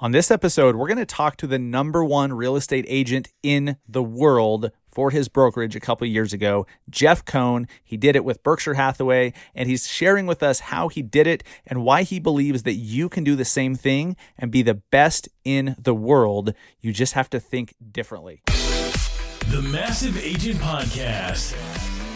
On this episode, we're going to talk to the number one real estate agent in the world for his brokerage a couple years ago, Jeff Cohn. He did it with Berkshire Hathaway, and he's sharing with us how he did it and why he believes that you can do the same thing and be the best in the world. You just have to think differently. The Massive Agent Podcast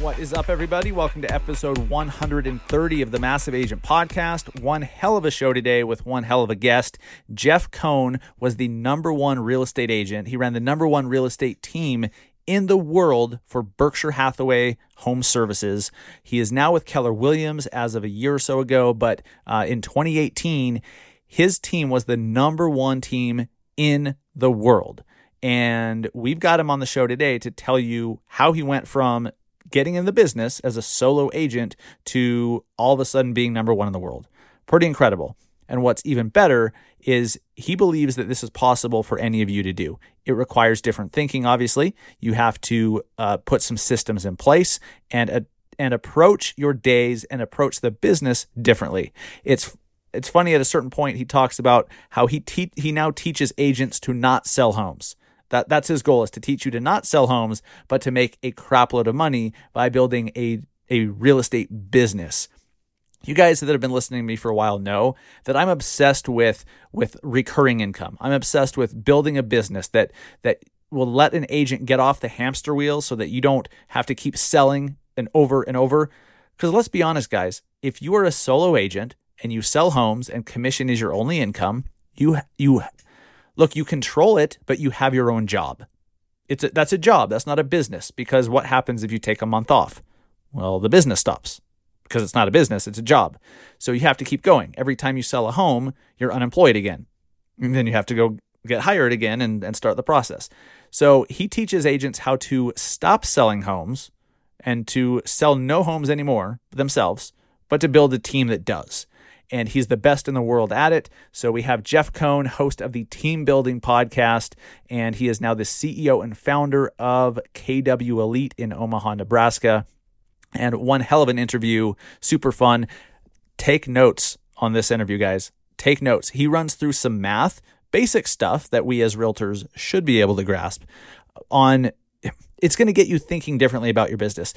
What is up, everybody? Welcome to episode 130 of the Massive Agent Podcast. One hell of a show today with one hell of a guest. Jeff Cohn was the number one real estate agent. He ran the number one real estate team in the world for Berkshire Hathaway Home Services. He is now with Keller Williams as of a year or so ago, but uh, in 2018, his team was the number one team in the world. And we've got him on the show today to tell you how he went from getting in the business as a solo agent to all of a sudden being number one in the world. Pretty incredible. And what's even better is he believes that this is possible for any of you to do. It requires different thinking, obviously. You have to uh, put some systems in place and uh, and approach your days and approach the business differently. It's it's funny at a certain point he talks about how he te- he now teaches agents to not sell homes. That that's his goal is to teach you to not sell homes, but to make a crapload of money by building a a real estate business. You guys that have been listening to me for a while know that I'm obsessed with with recurring income. I'm obsessed with building a business that that will let an agent get off the hamster wheel so that you don't have to keep selling and over and over. Because let's be honest, guys, if you are a solo agent and you sell homes and commission is your only income, you you look, you control it, but you have your own job. It's a, that's a job. That's not a business because what happens if you take a month off? Well, the business stops because it's not a business, it's a job. So you have to keep going. Every time you sell a home, you're unemployed again. And then you have to go get hired again and, and start the process. So he teaches agents how to stop selling homes and to sell no homes anymore themselves, but to build a team that does and he's the best in the world at it. So we have Jeff Cohn, host of the Team Building Podcast, and he is now the CEO and founder of KW Elite in Omaha, Nebraska. And one hell of an interview, super fun. Take notes on this interview, guys. Take notes. He runs through some math, basic stuff that we as realtors should be able to grasp on it's going to get you thinking differently about your business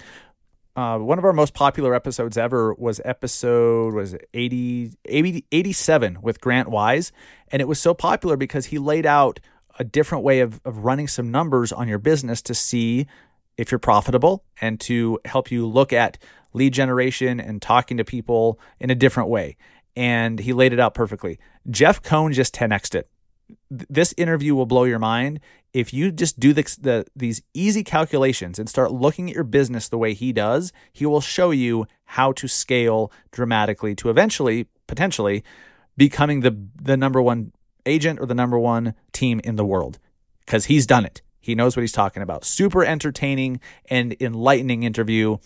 uh, one of our most popular episodes ever was episode was 80, 80, 87 with Grant Wise. And it was so popular because he laid out a different way of, of running some numbers on your business to see if you're profitable and to help you look at lead generation and talking to people in a different way. And he laid it out perfectly. Jeff Cohn just 10xed it. This interview will blow your mind if you just do the, the, these easy calculations and start looking at your business the way he does, he will show you how to scale dramatically to eventually, potentially, becoming the the number one agent or the number one team in the world because he's done it. He knows what he's talking about. Super entertaining and enlightening interview.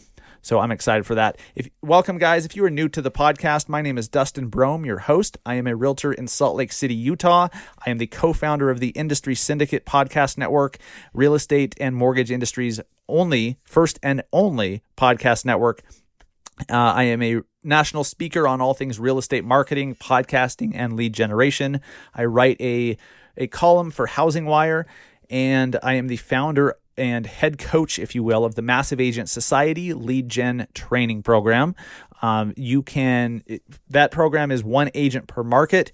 So I'm excited for that. If welcome guys, if you are new to the podcast, my name is Dustin Brohm, your host. I am a realtor in Salt Lake City, Utah. I am the co-founder of the Industry Syndicate podcast network, real estate and mortgage industries only, first and only podcast network. Uh, I am a national speaker on all things real estate marketing, podcasting, and lead generation. I write a a column for Housing Wire, and I am the founder and head coach, if you will, of the Massive Agent Society Lead Gen Training Program. Um, you can, that program is one agent per market.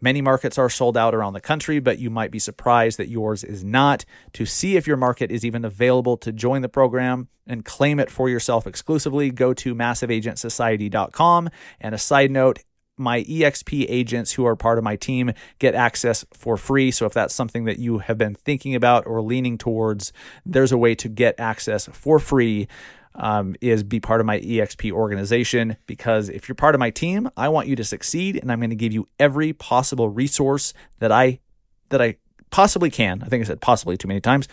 Many markets are sold out around the country, but you might be surprised that yours is not. To see if your market is even available to join the program and claim it for yourself exclusively, go to massiveagentsociety.com. And a side note, my EXP agents who are part of my team get access for free. So if that's something that you have been thinking about or leaning towards, there's a way to get access for free. Um, is be part of my EXP organization because if you're part of my team, I want you to succeed, and I'm going to give you every possible resource that I that I possibly can. I think I said possibly too many times.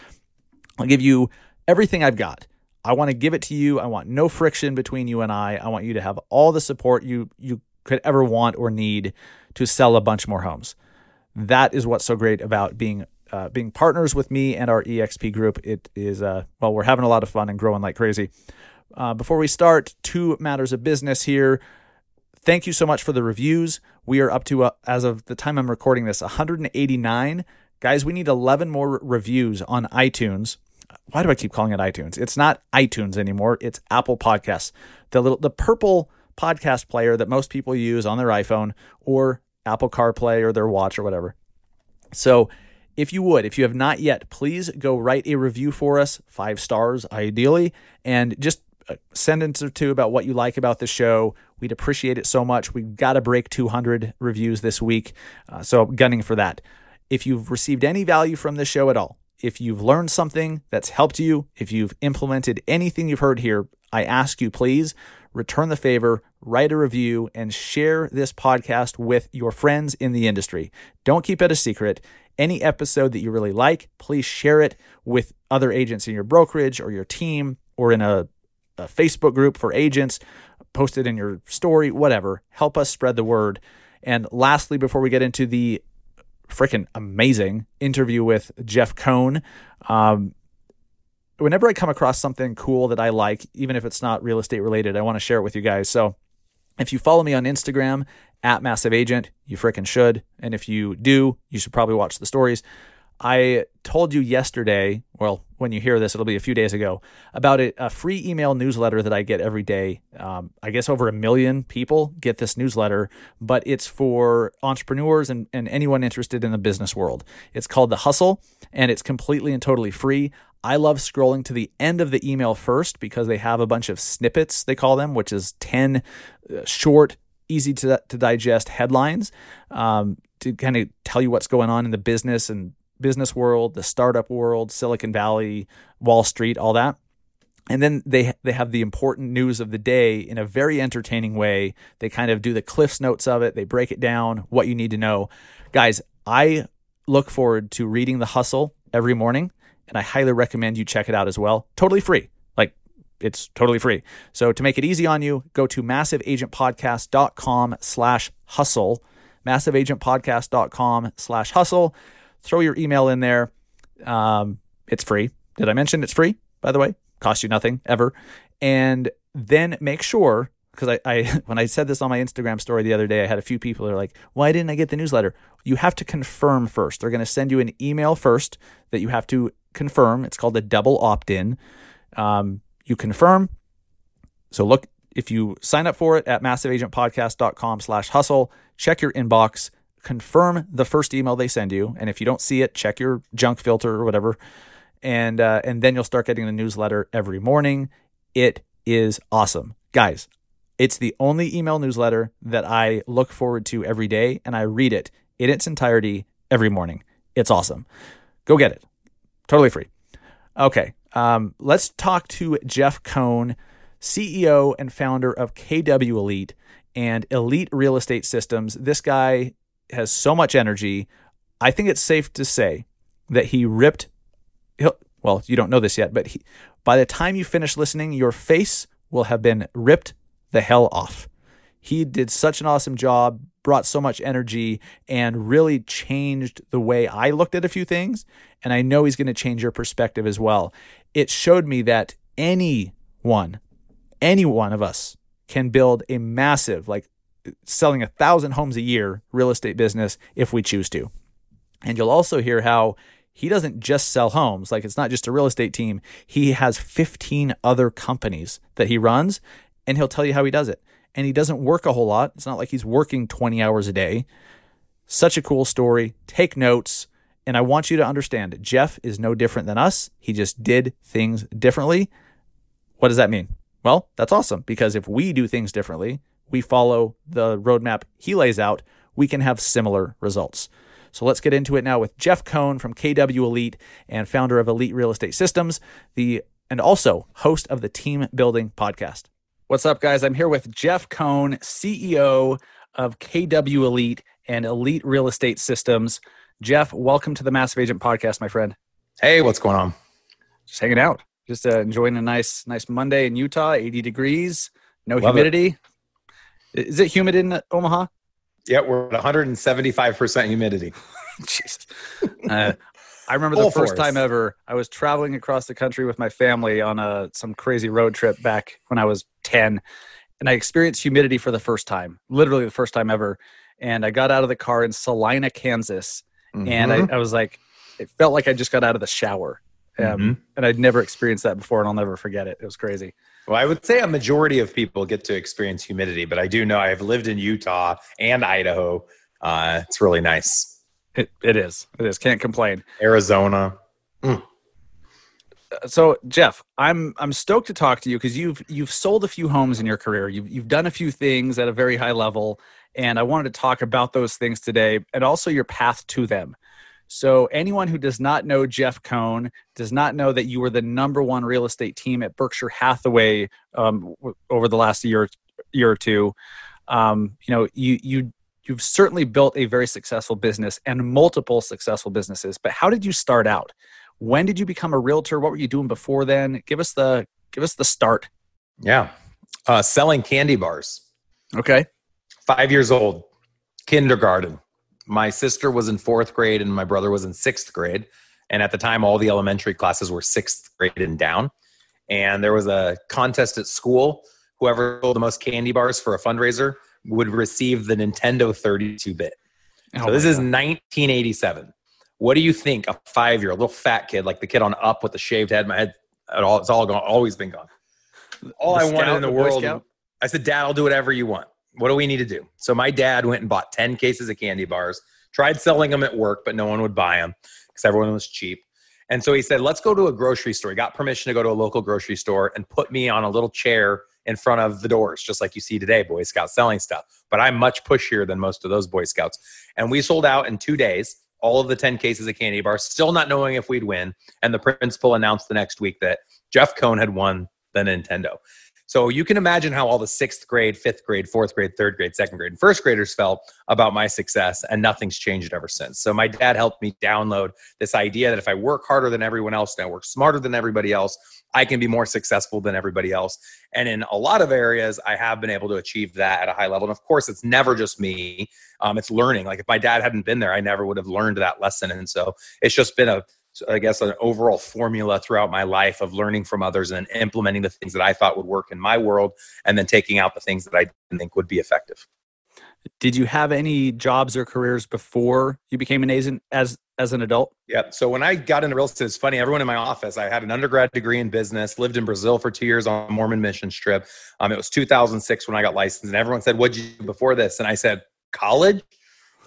I'll give you everything I've got I want to give it to you. I want no friction between you and I. I want you to have all the support you you could ever want or need to sell a bunch more homes. That is what's so great about being uh, being partners with me and our EXP group. It is uh, well, we're having a lot of fun and growing like crazy. Uh, before we start, two matters of business here. Thank you so much for the reviews. We are up to, uh, as of the time I'm recording this, 189. Guys, we need 11 more reviews on iTunes. Why do I keep calling it iTunes? It's not iTunes anymore. It's Apple Podcasts. The little the purple podcast player that most people use on their iPhone or Apple CarPlay or their watch or whatever. So, if you would, if you have not yet, please go write a review for us, five stars ideally, and just a sentence or two about what you like about the show. We'd appreciate it so much. We've got to break 200 reviews this week, uh, so gunning for that. If you've received any value from the show at all, if you've learned something that's helped you, if you've implemented anything you've heard here, I ask you please return the favor, write a review, and share this podcast with your friends in the industry. Don't keep it a secret. Any episode that you really like, please share it with other agents in your brokerage or your team or in a, a Facebook group for agents. Post it in your story, whatever. Help us spread the word. And lastly, before we get into the freaking amazing interview with Jeff Cohn, um, whenever I come across something cool that I like, even if it's not real estate related, I want to share it with you guys. So if you follow me on Instagram at Massive Agent, you freaking should. And if you do, you should probably watch the stories. I told you yesterday, well, when you hear this, it'll be a few days ago, about a, a free email newsletter that I get every day. Um, I guess over a million people get this newsletter, but it's for entrepreneurs and, and anyone interested in the business world. It's called The Hustle, and it's completely and totally free. I love scrolling to the end of the email first because they have a bunch of snippets, they call them, which is 10 uh, short, easy to, to digest headlines um, to kind of tell you what's going on in the business and business world, the startup world, Silicon Valley, Wall Street, all that. And then they they have the important news of the day in a very entertaining way. They kind of do the cliffs notes of it. They break it down, what you need to know. Guys, I look forward to reading The Hustle every morning, and I highly recommend you check it out as well. Totally free. Like it's totally free. So to make it easy on you, go to massiveagentpodcast.com slash hustle, massiveagentpodcast.com slash hustle throw your email in there. Um, it's free. Did I mention it's free, by the way? Cost you nothing ever. And then make sure, because I, I when I said this on my Instagram story the other day, I had a few people that are like, why didn't I get the newsletter? You have to confirm first. They're going to send you an email first that you have to confirm. It's called a double opt in. Um, you confirm. So look, if you sign up for it at massiveagentpodcast.com slash hustle, check your inbox confirm the first email they send you, and if you don't see it, check your junk filter or whatever, and uh, and then you'll start getting the newsletter every morning. It is awesome, guys. It's the only email newsletter that I look forward to every day, and I read it in its entirety every morning. It's awesome. Go get it, totally free. Okay, um, let's talk to Jeff Cohn, CEO and founder of KW Elite and Elite Real Estate Systems. This guy has so much energy. I think it's safe to say that he ripped. well, you don't know this yet, but he, by the time you finish listening, your face will have been ripped the hell off. He did such an awesome job, brought so much energy, and really changed the way I looked at a few things. And I know he's going to change your perspective as well. It showed me that anyone, any one of us can build a massive, like selling a thousand homes a year real estate business if we choose to. And you'll also hear how he doesn't just sell homes. Like it's not just a real estate team. He has 15 other companies that he runs and he'll tell you how he does it. And he doesn't work a whole lot. It's not like he's working 20 hours a day. Such a cool story. Take notes. And I want you to understand Jeff is no different than us. He just did things differently. What does that mean? Well, that's awesome because if we do things differently, we follow the roadmap he lays out, we can have similar results. So let's get into it now with Jeff Cohn from KW Elite and founder of Elite Real Estate Systems, the and also host of the Team Building podcast. What's up, guys? I'm here with Jeff Cohn, CEO of KW Elite and Elite Real Estate Systems. Jeff, welcome to the Massive Agent podcast, my friend. Hey, what's going on? Just hanging out. Just uh, enjoying a nice, nice Monday in Utah. 80 degrees, no Love humidity. Is it humid in Omaha? Yeah, we're at 175% humidity. Jesus. Uh, I remember the first force. time ever I was traveling across the country with my family on a some crazy road trip back when I was 10 and I experienced humidity for the first time, literally the first time ever. And I got out of the car in Salina, Kansas, and Mhm. I, I was like, it felt like I just got out of the shower. Um, Mhm. And I'd never experienced that before, and I'll never forget it. It was crazy. Well, I would say a majority of people get to experience humidity, but I do know I've lived in Utah and Idaho. Uh, it's really nice. It, it is. It is. Can't complain. Arizona. so Jeff, I'm I'm stoked to talk to you because you've you've sold a few homes in your career. You've you've done a few things at a very high level, and I wanted to talk about those things today, and also your path to them. So anyone who does not know Jeff Cohn does not know that you were the number one real estate team at Berkshire Hathaway um, w- over the last year year or two. Um, you know, you you you've certainly built a very successful business and multiple successful businesses. But how did you start out? When did you become a realtor? What were you doing before then? Give us the give us the start. Yeah. Uh, selling candy bars. Okay. Five years old, kindergarten. My sister was in fourth grade and my brother was in sixth grade. And at the time, all the elementary classes were sixth grade and down. And there was a contest at school. Whoever sold the most candy bars for a fundraiser would receive the Nintendo 32 bit. Oh So this my is God. 1987. What do you think a five year old little fat kid like the kid on Up with the shaved head? My head, it all, it's all gone, always been gone. All The I wanted in the, the world, I said, Dad, I'll do whatever you want. What do we need to do? So my dad went and bought 10 cases of candy bars, tried selling them at work, but no one would buy them because everyone was cheap. And so he said, let's go to a grocery store. He got permission to go to a local grocery store and put me on a little chair in front of the doors, just like you see today, Boy Scouts selling stuff. But I'm much pushier than most of those Boy Scouts. And we sold out in two days, all of the 10 cases of candy bars, still not knowing if we'd win. And the principal announced the next week that Jeff Cohn had won the Nintendo. So you can imagine how all the sixth grade, fifth grade, fourth grade, third grade, second grade, and first graders felt about my success, and nothing's changed ever since. So my dad helped me download this idea that if I work harder than everyone else and I work smarter than everybody else, I can be more successful than everybody else. And in a lot of areas, I have been able to achieve that at a high level. And of course, it's never just me. Um, it's learning. Like if my dad hadn't been there, I never would have learned that lesson. And so it's just been a I guess an overall formula throughout my life of learning from others and implementing the things that I thought would work in my world and then taking out the things that I didn't think would be effective. Did you have any jobs or careers before you became an agent as as an adult? Yeah. So when I got into real estate, it's funny. Everyone in my office, I had an undergrad degree in business, lived in Brazil for two years on a Mormon mission trip. Um, it was 2006 when I got licensed, and everyone said, "What'd you do before this?" And I said, "College."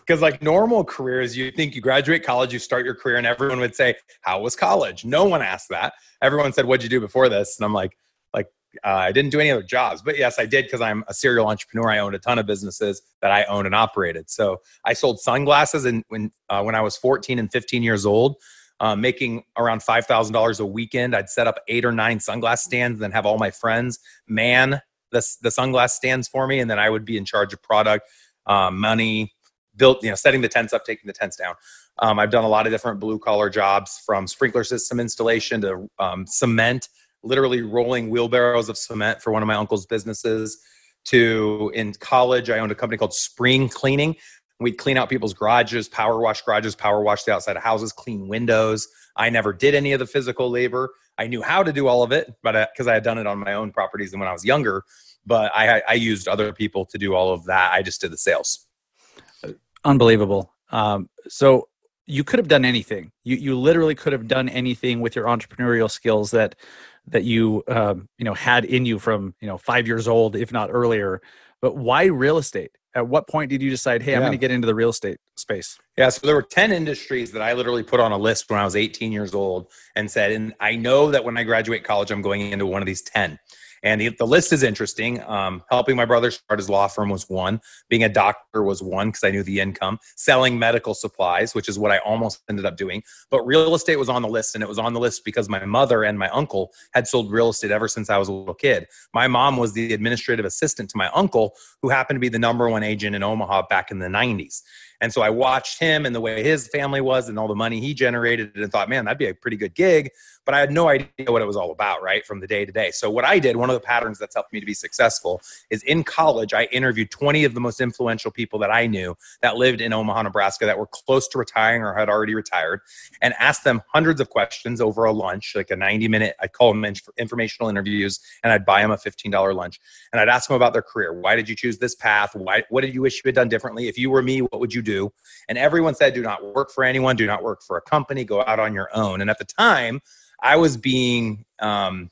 Because like normal careers, you think you graduate college, you start your career, and everyone would say, "How was college?" No one asked that. Everyone said, "What'd you do before this?" And I'm like, like uh, I didn't do any other jobs, but yes, I did because I'm a serial entrepreneur. I owned a ton of businesses that I owned and operated. So I sold sunglasses, and when uh, when I was 14 and 15 years old, uh, making around five thousand dollars a weekend, I'd set up eight or nine sunglass stands, and then have all my friends man the the sunglass stands for me, and then I would be in charge of product, um, money, built you know setting the tents up, taking the tents down. Um, I've done a lot of different blue collar jobs from sprinkler system installation to um, cement literally rolling wheelbarrows of cement for one of my uncle's businesses to in college i owned a company called spring cleaning. We'd clean out people's garages power wash garages power wash the outside of houses clean windows. I never did any of the physical labor. I knew how to do all of it but because I, had done it on my own properties and when i was younger but I, I used other people to do all of that. I just did the sales Unbelievable. Um, so you could have done anything. You you literally could have done anything with your entrepreneurial skills that that you um, you know had in you from you know five years old, if not earlier. But why real estate? At what point did you decide, hey, I'm going to get into the real estate space? Yeah, so there were 10 industries that I literally put on a list when I was 18 years old and said, and I know that when I graduate college, I'm going into one of these 10. And the, the list is interesting. Um, helping my brother start his law firm was one. Being a doctor was one because I knew the income. Selling medical supplies, which is what I almost ended up doing. But real estate was on the list, and it was on the list because my mother and my uncle had sold real estate ever since I was a little kid. My mom was the administrative assistant to my uncle, who happened to be the number one agent in Omaha back in the 90s. And so I watched him and the way his family was and all the money he generated and thought, man, that'd be a pretty good gig. But I had no idea what it was all about, right, from the day to day. So, what I did, one of the patterns that's helped me to be successful is in college, I interviewed 20 of the most influential people that I knew that lived in Omaha, Nebraska, that were close to retiring or had already retired, and asked them hundreds of questions over a lunch, like a 90 minute, I'd call them for informational interviews, and I'd buy them a $15 lunch. And I'd ask them about their career. Why did you choose this path? Why, what did you wish you had done differently? If you were me, what would you do? And everyone said, do not work for anyone, do not work for a company, go out on your own. And at the time, I was being um,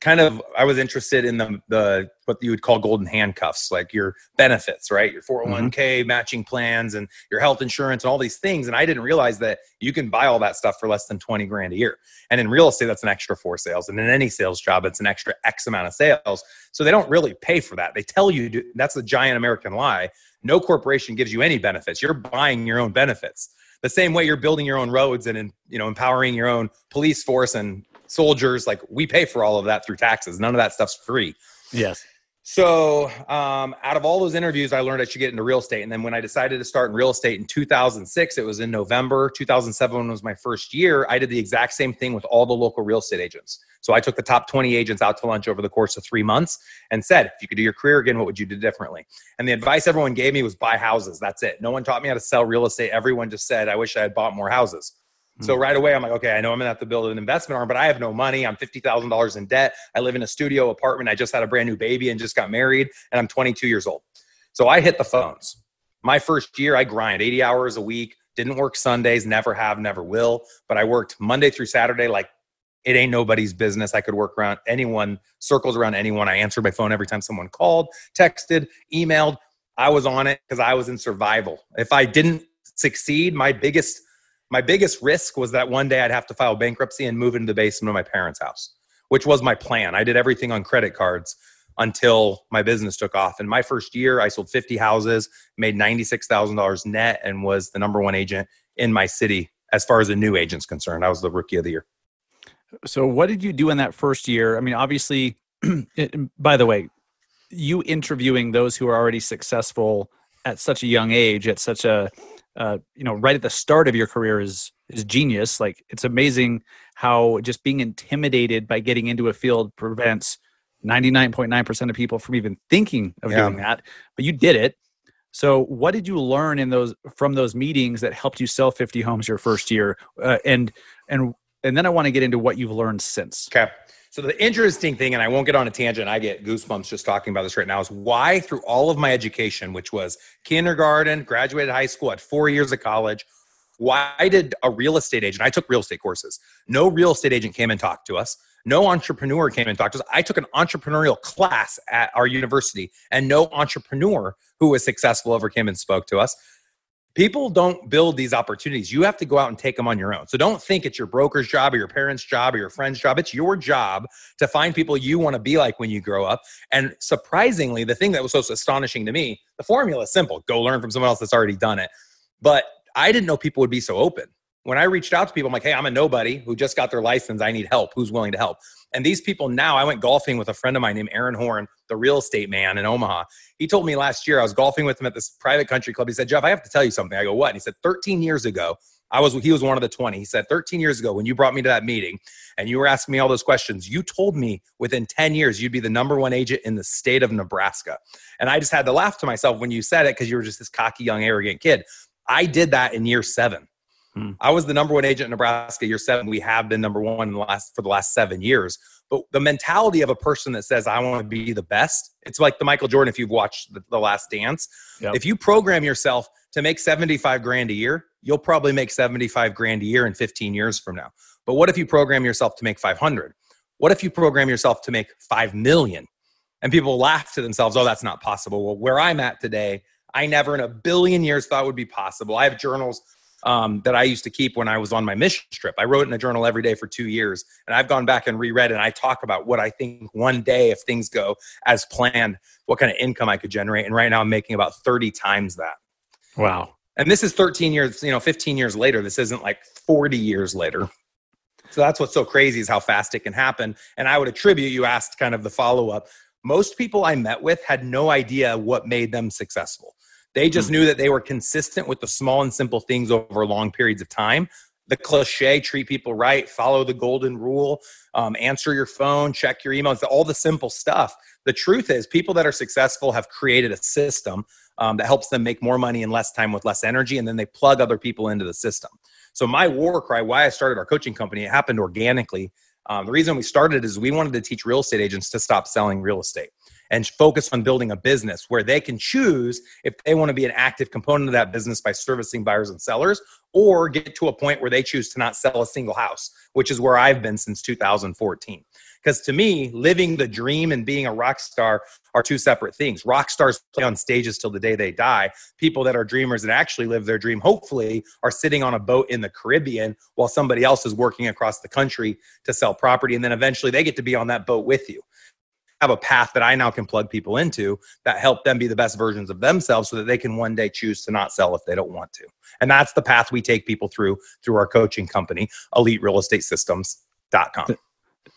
kind of I was interested in the the what you would call golden handcuffs, like your benefits, right? Your 401k mm-hmm. matching plans and your health insurance and all these things. And I didn't realize that you can buy all that stuff for less than 20 grand a year. And in real estate, that's an extra four sales. And in any sales job, it's an extra X amount of sales. So they don't really pay for that. They tell you to, that's a giant American lie. No corporation gives you any benefits. You're buying your own benefits the same way you're building your own roads and you know empowering your own police force and soldiers like we pay for all of that through taxes. None of that stuff's free. Yes so um, out of all those interviews i learned i should get into real estate and then when i decided to start in real estate in 2006 it was in november 2007 was my first year i did the exact same thing with all the local real estate agents so I took the top 20 agents out to lunch over the course of three months and said, if you could do your career again, what would you do differently? And the advice everyone gave me was buy houses. That's it. No one taught me how to sell real estate. Everyone just said, I wish I had bought more houses. So hmm. right away, I'm like, okay, I know I'm gonna have to build an investment arm, but I have no money. I'm fifty thousand dollars in debt. I live in a studio apartment. I just had a brand new baby and just got married, and I'm 22 years old. So I hit the phones. My first year, I grind 80 hours a week. Didn't work Sundays, never have, never will. But I worked Monday through Saturday, like it ain't nobody's business. I could work around anyone, circles around anyone. I answered my phone every time someone called, texted, emailed. I was on it because I was in survival. If I didn't succeed, my biggest my biggest risk was that one day I'd have to file bankruptcy and move into the basement of my parents' house, which was my plan. I did everything on credit cards until my business took off. In my first year, I sold 50 houses, made $96,000 net, and was the number one agent in my city as far as a new agent's concerned. I was the rookie of the year. So, what did you do in that first year? I mean, obviously, it, by the way, you interviewing those who are already successful at such a young age, at such a uh, you know, right at the start of your career is is genius. Like, it's amazing how just being intimidated by getting into a field prevents 99.9% of people from even thinking of yeah. doing that. But you did it. So, what did you learn in those from those meetings that helped you sell 50 homes your first year? Uh, and and and then I want to get into what you've learned since. Okay. So the interesting thing, and I won't get on a tangent, I get goosebumps just talking about this right now, is why through all of my education, which was kindergarten, graduated high school, at four years of college, why did a real estate agent, I took real estate courses, no real estate agent came and talked to us. No entrepreneur came and talked to us. I took an entrepreneurial class at our university, and no entrepreneur who was successful ever came and spoke to us people don't build these opportunities. You have to go out and take them on your own. So don't think it's your broker's job or your parents' job or your friend's job. It's your job to find people you want to be like when you grow up. And surprisingly, the thing that was so astonishing to me, the formula is simple go learn from someone else that's already done it. But I didn't know people would be so open. When I reached out to people, I'm like, hey, I'm a nobody who just got their license. I need help. Who's willing to help? And these people now, I went golfing with a friend of mine named Aaron Horn, the real estate man in Omaha. He told me last year, I was golfing with him at this private country club. He said, Jeff, I have to tell you something. I go, what? And he said, 13 years ago, I was he was one of the 20. He said 13 years ago when you brought me to that meeting and you were asking me all those questions, you told me within 10 years you'd be the number one agent in the state of Nebraska. And I just had to laugh to myself when you said it because you were just this cocky, young, arrogant kid. I did that in year seven. Hmm. I was the number one agent in Nebraska year seven. We have been number one in the last for the last seven years. But the mentality of a person that says, I want to be the best, it's like the Michael Jordan, if you've watched the, the Last Dance. Yep. If you program yourself to make 75 grand a year, you'll probably make 75 grand a year in 15 years from now. But what if you program yourself to make 500? What if you program yourself to make 5 million? And people laugh to themselves, oh, that's not possible. Well, where I'm at today, I never in a billion years thought would be possible. I have journals um, that I used to keep when I was on my mission trip. I wrote in a journal every day for two years, and I've gone back and reread, and I talk about what I think one day, if things go as planned, what kind of income I could generate. And right now, I'm making about 30 times that. Wow. And this is 13 years, you know, 15 years later. This isn't like 40 years later. So that's what's so crazy is how fast it can happen. And I would attribute, you asked kind of the follow up. Most people I met with had no idea what made them successful. They just hmm. knew that they were consistent with the small and simple things over long periods of time. the cliche treat people right, follow the golden rule, um, answer your phone, check your emails, all the simple stuff. The truth is, people that are successful have created a system um, that helps them make more money in less time with less energy, and then they plug other people into the system. So, my war cry, why I started our coaching company, it happened organically. Um, the reason we started is we wanted to teach real estate agents to stop selling real estate and focus on building a business where they can choose if they want to be an active component of that business by servicing buyers and sellers or get to a point where they choose to not sell a single house, which is where I've been since 2014. Because to me, living the dream and being a rock star are two separate things. Rock stars play on stages till the day they die. People that are dreamers that actually live their dream, hopefully, are sitting on a boat in the Caribbean while somebody else is working across the country to sell property. And then eventually they get to be on that boat with you have a path that I now can plug people into that help them be the best versions of themselves so that they can one day choose to not sell if they don't want to. And that's the path we take people through through our coaching company, eliterealestatesystems.com.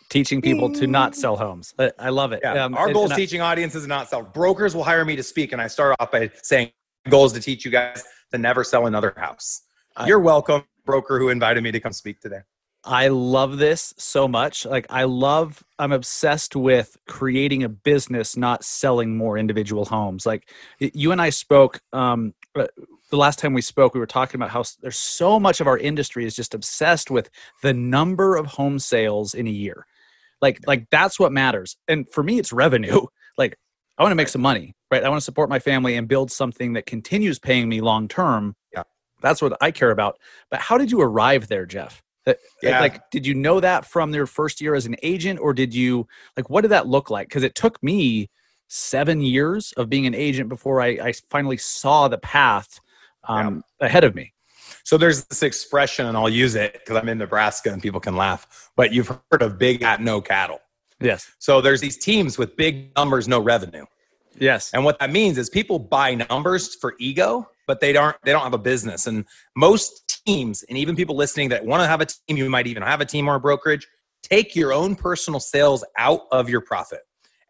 Teaching people to not sell homes. I love it. Yeah. Um, our goal is teaching audiences to not sell. Brokers will hire me to speak, and I start off by saying, goal is to teach you guys to never sell another house. You're welcome, broker who invited me to come speak today. I love this so much. Like I love I'm obsessed with creating a business not selling more individual homes. Like you and I spoke um uh, the last time we spoke we were talking about how there's so much of our industry is just obsessed with the number of home sales in a year. Like like that's what matters. And for me it's revenue. Like I want to make some money, right? I want to support my family and build something that continues paying me long term. Yeah. That's what I care about. But how did you arrive there, Jeff? Yeah. Like, did you know that from their first year as an agent, or did you like what did that look like? Because it took me seven years of being an agent before I, I finally saw the path um, yeah. ahead of me. So there's this expression, and I'll use it because I'm in Nebraska and people can laugh. But you've heard of big at no cattle. Yes. So there's these teams with big numbers, no revenue. Yes. And what that means is people buy numbers for ego but they don't they don't have a business. And most teams, and even people listening that want to have a team, you might even have a team or a brokerage, take your own personal sales out of your profit.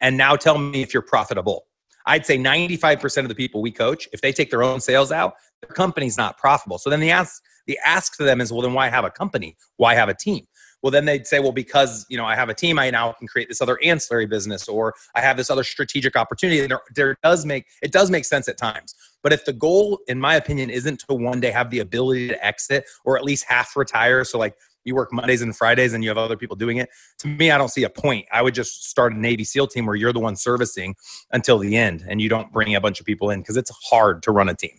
And now tell me if you're profitable. I'd say 95% of the people we coach, if they take their own sales out, their company's not profitable. So then the ask the ask to them is, well, then why have a company? Why have a team? Well then they'd say well because you know i have a team i now can create this other ancillary business or i have this other strategic opportunity and there, there does make it does make sense at times but if the goal in my opinion isn't to one day have the ability to exit or at least half retire so like you work Mondays and Fridays and you have other people doing it. To me, I don't see a point. I would just start a Navy SEAL team where you're the one servicing until the end and you don't bring a bunch of people in because it's hard to run a team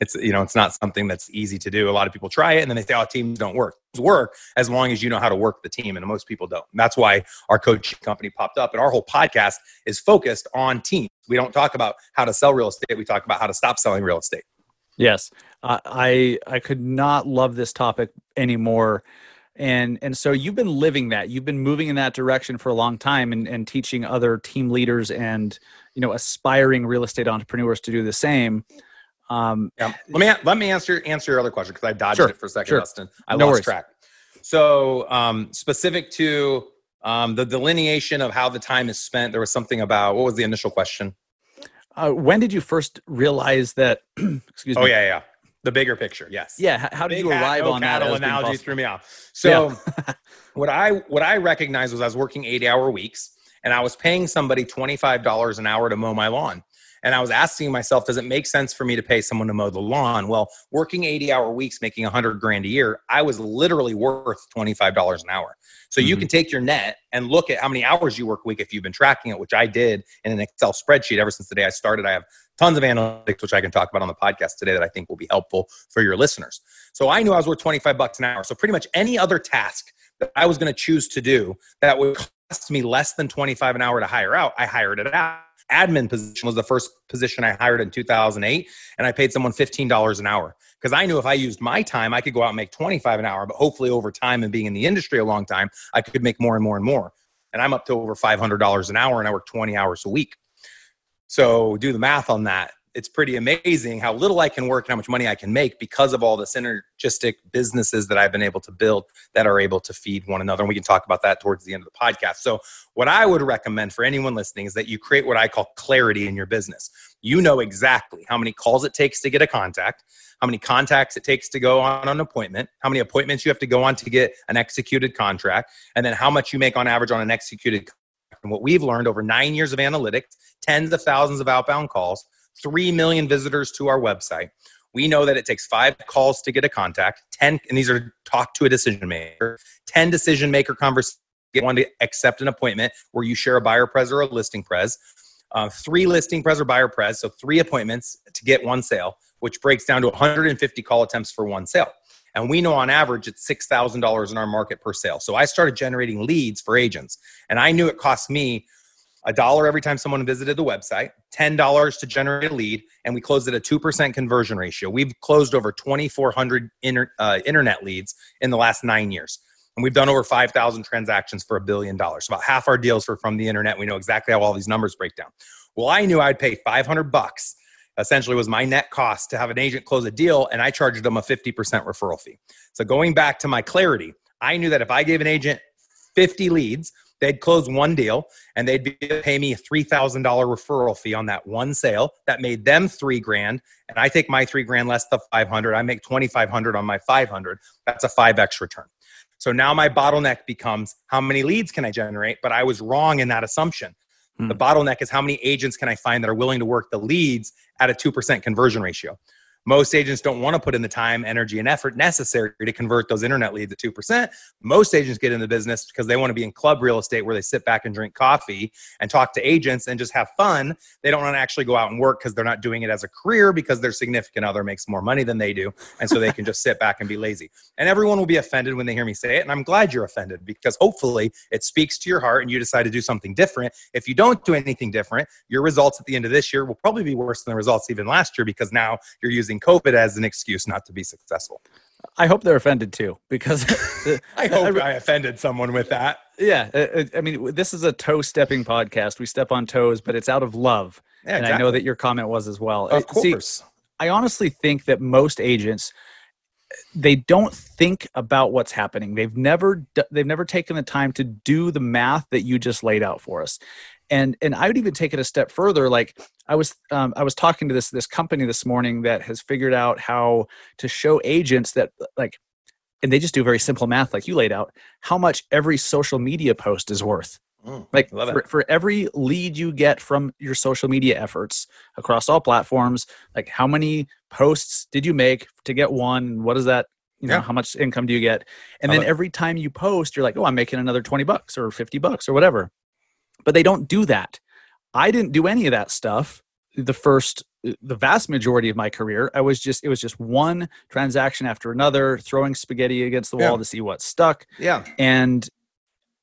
it's you know it's not something that's easy to do. A lot of people try it and then they say oh teams don't work. Work as long as you know how to work the team and most people don't. And that's why our coaching company popped up and our whole podcast is focused on teams. We don't talk about how to sell real estate. We talk about how to stop selling real estate. Yes. I i could not love this topic anymore. And and so you've been living that. You've been moving in that direction for a long time and, and teaching other team leaders and you know aspiring real estate entrepreneurs to do the same um, yeah. Let me let me answer answer your other question because I dodged sure, it for a second, sure. Dustin. I no lost worries. track. So um, specific to um, the delineation of how the time is spent, there was something about what was the initial question? Uh, when did you first realize that? excuse oh, me. Oh yeah, yeah. The bigger picture, yes. Yeah. How did you arrive on that? analogy threw me off. So yeah. what I what I recognized was I was working eighty hour weeks and I was paying somebody twenty five dollars an hour to mow my lawn. And I was asking myself, does it make sense for me to pay someone to mow the lawn? Well, working 80 hour weeks, making 100 grand a year, I was literally worth $25 an hour. So mm-hmm. you can take your net and look at how many hours you work a week if you've been tracking it, which I did in an Excel spreadsheet ever since the day I started. I have tons of analytics, which I can talk about on the podcast today that I think will be helpful for your listeners. So I knew I was worth 25 bucks an hour. So pretty much any other task that I was going to choose to do that would cost me less than 25 an hour to hire out, I hired it out admin position was the first position I hired in 2008, and I paid someone $15 an hour because I knew if I used my time, I could go out and make 25 an hour. But hopefully, over time and being in the industry a long time, I could make more and more and more. And I'm up to over $500 an hour, and I work 20 hours a week. So do the math on that. It's pretty amazing how little I can work and how much money I can make because of all the synergistic businesses that I've been able to build that are able to feed one another. And we can talk about that towards the end of the podcast. So, what I would recommend for anyone listening is that you create what I call clarity in your business. You know exactly how many calls it takes to get a contact, how many contacts it takes to go on an appointment, how many appointments you have to go on to get an executed contract, and then how much you make on average on an executed contract. And what we've learned over nine years of analytics, tens of thousands of outbound calls, 3 million visitors to our website. We know that it takes five calls to get a contact, 10, and these are talk to a decision maker, 10 decision maker conversations, get one to accept an appointment where you share a buyer pres or a listing pres, uh, three listing pres or buyer pres, so three appointments to get one sale, which breaks down to 150 call attempts for one sale. And we know on average it's $6,000 in our market per sale. So I started generating leads for agents. And I knew it cost me a dollar every time someone visited the website, $10 to generate a lead, and we closed at a 2% conversion ratio. We've closed over 2,400 inter, uh, internet leads in the last nine years. And we've done over 5,000 transactions for a billion dollars. About half our deals were from the internet. We know exactly how all these numbers break down. Well, I knew I'd pay 500 bucks essentially was my net cost to have an agent close a deal and I charged them a 50% referral fee. So going back to my clarity, I knew that if I gave an agent 50 leads, they'd close one deal and they'd be, pay me a $3,000 referral fee on that one sale. That made them three grand. And I take my three grand less the 500. I make 2,500 on my 500. That's a 5X return. So now my bottleneck becomes how many leads can I generate? But I was wrong in that assumption. The hmm. bottleneck is how many agents can I find that are willing to work the leads at a 2% conversion ratio? Most agents don't want to put in the time, energy, and effort necessary to convert those internet leads at 2%. Most agents get in the business because they want to be in club real estate where they sit back and drink coffee and talk to agents and just have fun. They don't want to actually go out and work because they're not doing it as a career because their significant other makes more money than they do. And so they can just sit back and be lazy. And everyone will be offended when they hear me say it. And I'm glad you're offended because hopefully it speaks to your heart and you decide to do something different. If you don't do anything different, your results at the end of this year will probably be worse than the results even last year because now you're using using COVID as an excuse not to be successful. I hope they're offended too, because I hope I, I, offended someone with that. Yeah, uh, uh, I mean, this is a toe stepping podcast. We step on toes, but it's out of love, yeah, and exactly. I know that your comment was as well. Of course, See, I honestly think that most agents they don't think about what's happening. They've never they've never taken the time to do the math that you just laid out for us and and i would even take it a step further like i was um, i was talking to this this company this morning that has figured out how to show agents that like and they just do very simple math like you laid out how much every social media post is worth. Mm, like for, for every lead you get from your social media efforts across all platforms like how many posts did you make to get one? What is that you know yeah. how much income do you get? And then every time you post you're like oh i'm making another 20 bucks or 50 bucks or whatever but they don't do that. I didn't do any of that stuff the first the vast majority of my career i was just it was just one transaction after another throwing spaghetti against the wall yeah. to see what stuck yeah and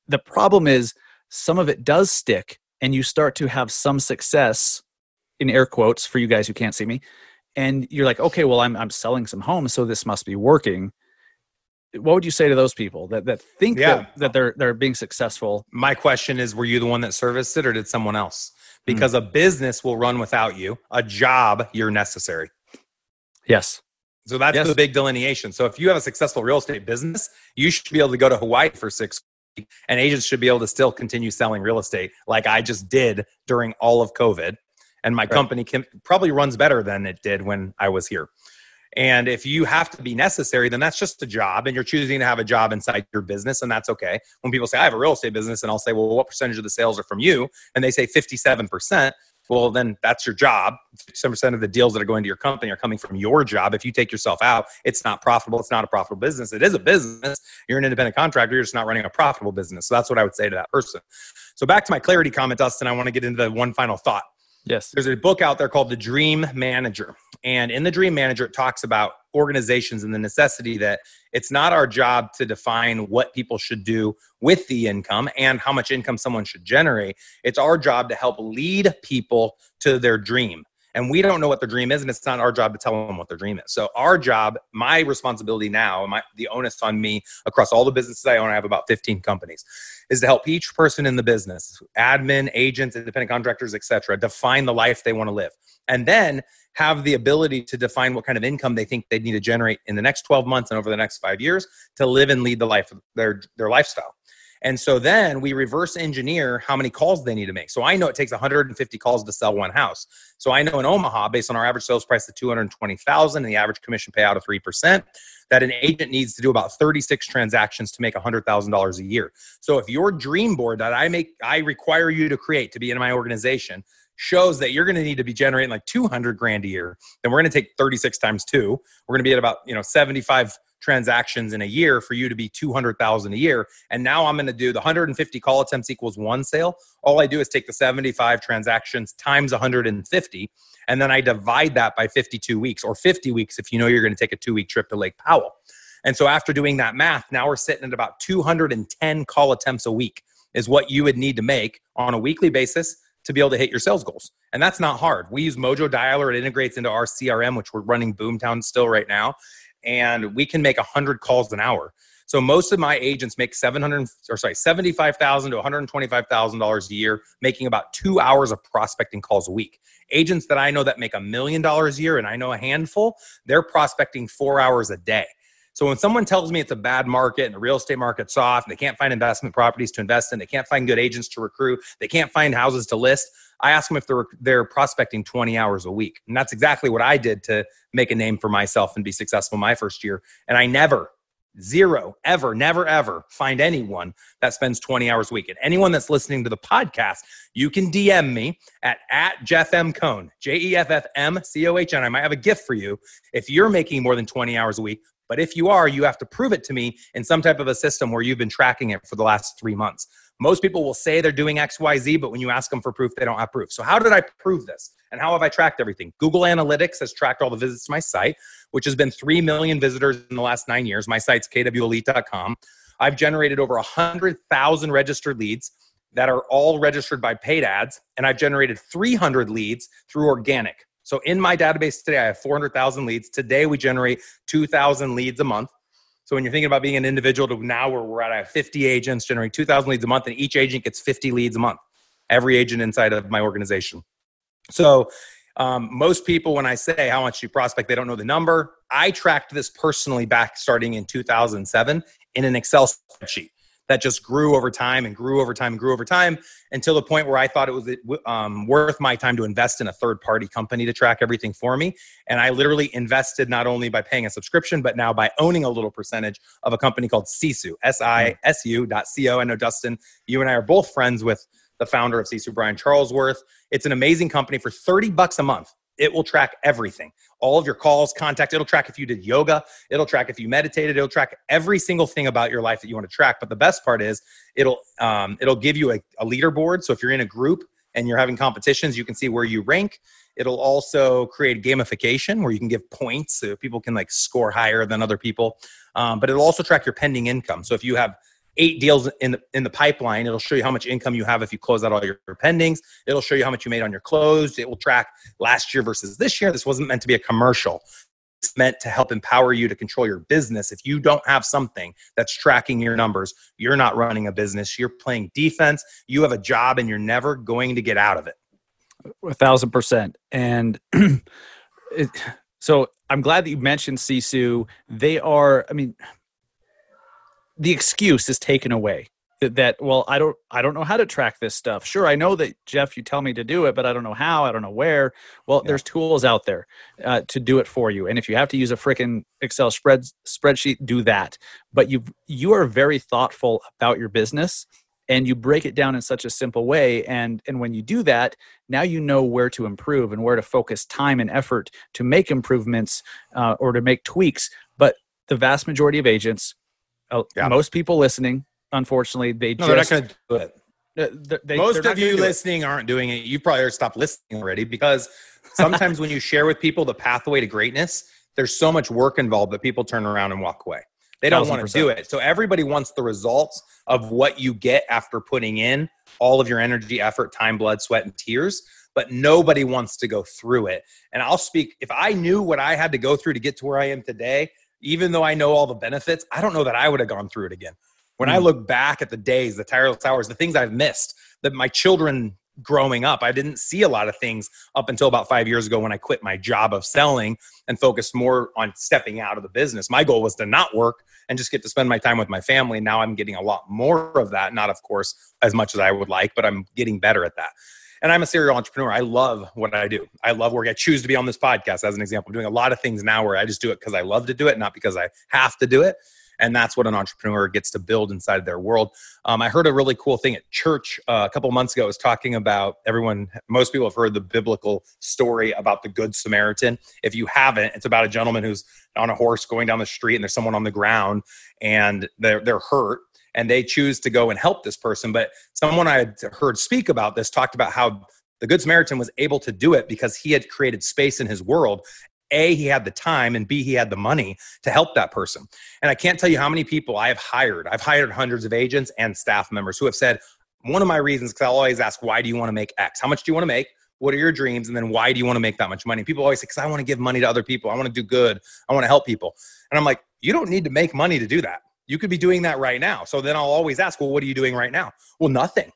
the problem is some of it does stick and you start to have some success in air quotes for you guys who can't see me and you're like okay well i'm i'm selling some homes so this must be working what would you say to those people that, that think yeah. that, that they're they're being successful? My question is, were you the one that serviced it or did someone else? Because mm. a business will run without you. A job, you're necessary. Yes. So that's yes. the big delineation. So if you have a successful real estate business, you should be able to go to Hawaii for six weeks, and agents should be able to still continue selling real estate like I just did during all of COVID. And my right. company can, probably runs better than it did when I was here. And if you have to be necessary, then that's just a job and you're choosing to have a job inside your business and that's okay. When people say I have a real estate business and I'll say, "Well, what percentage of the sales are from you?" and they say 57%, well, then that's your job. 57% of the deals that are going to your company are coming from your job. If you take yourself out, it's not profitable. It's not a profitable business. It is a business. You're an independent contractor. You're just not running a profitable business. So that's what I would say to that person. So back to my clarity comment, Dustin, I want to get into one final thought. Yes. There's a book out there called The Dream Manager. And in The Dream Manager, it talks about organizations and the necessity that it's not our job to define what people should do with the income and how much income someone should generate. It's our job to help lead people to their dream. And we don't know what their dream is and it's not our job to tell them what their dream is. So our job my responsibility now my the onus on me across all the businesses i own i have about 15 companies is to help each person in the business admin agents independent contractors etc define the life they want to live. And then have the ability to define what kind of income they think they need to generate in the next 12 months and over the next five years to live and lead the life their their lifestyle and so then we reverse engineer how many calls they need to make. So I know it takes 150 calls to sell one house. So I know in Omaha, based on our average sales price of 220,000 and the average commission payout of 3%, that an agent needs to do about 36 transactions to make $100,000 a year. So if your dream board that I make I require you to create to be in my organization shows that you're going to need to be generating like 200 grand a year, then we're going to take 36 times 2. We're going to be at about, you know, 75 transactions in a year for you to be 200,000 a year. And now I'm going to do the 150 call attempts equals one sale. All I do is take the 75 transactions times 150 and then I divide that by 52 weeks or 50 weeks if you know you're going to take a 2-week trip to Lake Powell. And so after doing that math, now we're sitting at about 210 call attempts a week is what you would need to make on a weekly basis to be able to hit your sales goals. And that's not hard. We use Mojo Dialer. It integrates into our CRM, which we're running Boomtown still right now and we can make 100 calls an hour. So most of my agents make 700 or sorry, 75,000 to 125,000 dollars a year, making about 2 hours of prospecting calls a week. Agents that I know that make a million dollars a year and I know a handful, they're prospecting 4 hours a day. So when someone tells me it's a bad market and the real estate market's soft, and they can't find investment properties to invest in, they can't find good agents to recruit, they can't find houses to list, I ask them if they're they're prospecting 20 hours a week. And that's exactly what I did to make a name for myself and be successful my first year. And I never zero ever never ever find anyone that spends 20 hours a week. And anyone that's listening to the podcast you can dm me at at jeff m. Cohn j-e-f-f-m-c-o-h-n i might have a gift for you if you're making more than 20 hours a week. But if you are you have to prove it to me in some type of a system where you've been tracking it for the last three months most people will say they're doing XYZ, but when you ask them for proof, they don't have proof. So, how did I prove this? And how have I tracked everything? Google Analytics has tracked all the visits to my site, which has been 3 million visitors in the last nine years. My site's kwelite.com. I've generated over 100,000 registered leads that are all registered by paid ads, and I've generated 300 leads through organic. So, in my database today, I have 400,000 leads. Today, we generate 2,000 leads a month. So when you're thinking about being an individual to now where we're at 50 agents generating 2,000 leads a month, and each agent gets 50 leads a month, every agent inside of my organization. So um, most people, when I say how much you prospect, they don't know the number. I tracked this personally back starting in 2007 in an Excel spreadsheet that just grew over time and grew over time and grew over time until the point where I thought it was um, worth my time to invest in a third party company to track everything for me. And I literally invested not only by paying a subscription, but now by owning a little percentage of a company called Sisu, S I S U dot C O. I know Dustin, you and I are both friends with the founder of Sisu, Brian Charlesworth. It's an amazing company for 30 bucks a month it will track everything. All of your calls contact it'll track if you did yoga it'll track if you meditated it'll track every single thing about your life that you want to track. But the best part is it'll um, it'll give you a, a leaderboard. So if you're in a group and you're having competitions you can see where you rank. It'll also create gamification where you can give points so people can like score higher than other people. Um, but it'll also track your pending income. So if you have eight deals in the, in the pipeline. It'll show you how much income you have if you close out all your, pendings. It'll show you how much you made on your closed. It will track last year versus this year. This wasn't meant to be a commercial. It's meant to help empower you to control your business. If you don't have something that's tracking your numbers, you're not running a business. You're playing defense. You have a job and you're never going to get out of it. A thousand percent. And it, so I'm glad that you mentioned Sisu. They are, I mean, the excuse is taken away. That, that well i don't i don't know how to track this stuff. Sure i know that jeff you tell me to do it but i don't know how i don't know where. Well yeah. there's tools out there uh, to do it for you. And if you have to use a freaking excel spread spreadsheet do that. But you you are very thoughtful about your business and you break it down in such a simple way. And and when you do that now you know where to improve and where to focus time and effort to make improvements uh, or to make tweaks. But the vast majority of agents Oh, yeah. most people listening, unfortunately, they no, just they're not going to do it. They, most of you listening it. aren't doing it. You probably stopped listening already because sometimes when you share with people the pathway to greatness, there's so much work involved that people turn around and walk away. They don't want to do it. So everybody wants the results of what you get after putting in all of your energy, effort, time, blood, sweat, and tears. But nobody wants to go through it. And I'll speak if I knew what I had to go through to get to where I am today, even though I know all the benefits, I don't know that I would have gone through it again. When I Mm. look back at the days, the tireless hours, the things I've missed, that my children growing up, I didn't see a lot of things up until about five years ago when I quit my job of selling and focused more on stepping out of the business. My goal was to not work and just get to spend my time with my family. Now I'm getting a lot more of that. Not, of course, as much as I would like, but I'm getting better at that. And I'm a serial entrepreneur. I love what I do. I love work. I choose to be on this podcast as an example. I'm doing a lot of things now where I just do it because I love to do it, not because I have to do it. And that's what an entrepreneur gets to build inside their world. Um, I heard a really cool thing at church uh, a couple months ago. It was talking about everyone, most people have heard the biblical story about the Good Samaritan. If you haven't, it's about a gentleman who's on a horse going down the street and there's someone on the ground and they're, they're hurt and they choose to go and help this person. But someone I had heard speak about this talked about how the Good Samaritan was able to do it because he had created space in his world. A, he had the time, and B, he had the money to help that person. And I can't tell you how many people I have hired. I've hired hundreds of agents and staff members who have said, one of my reasons, because I'll always ask, why do you want to make X? How much do you want to make? What are your dreams? And then why do you want to make that much money? People always say, because I want to give money to other people. I want to do good. I want to help people. And I'm like, you don't need to make money to do that. You could be doing that right now. So then I'll always ask, well, what are you doing right now? Well, nothing.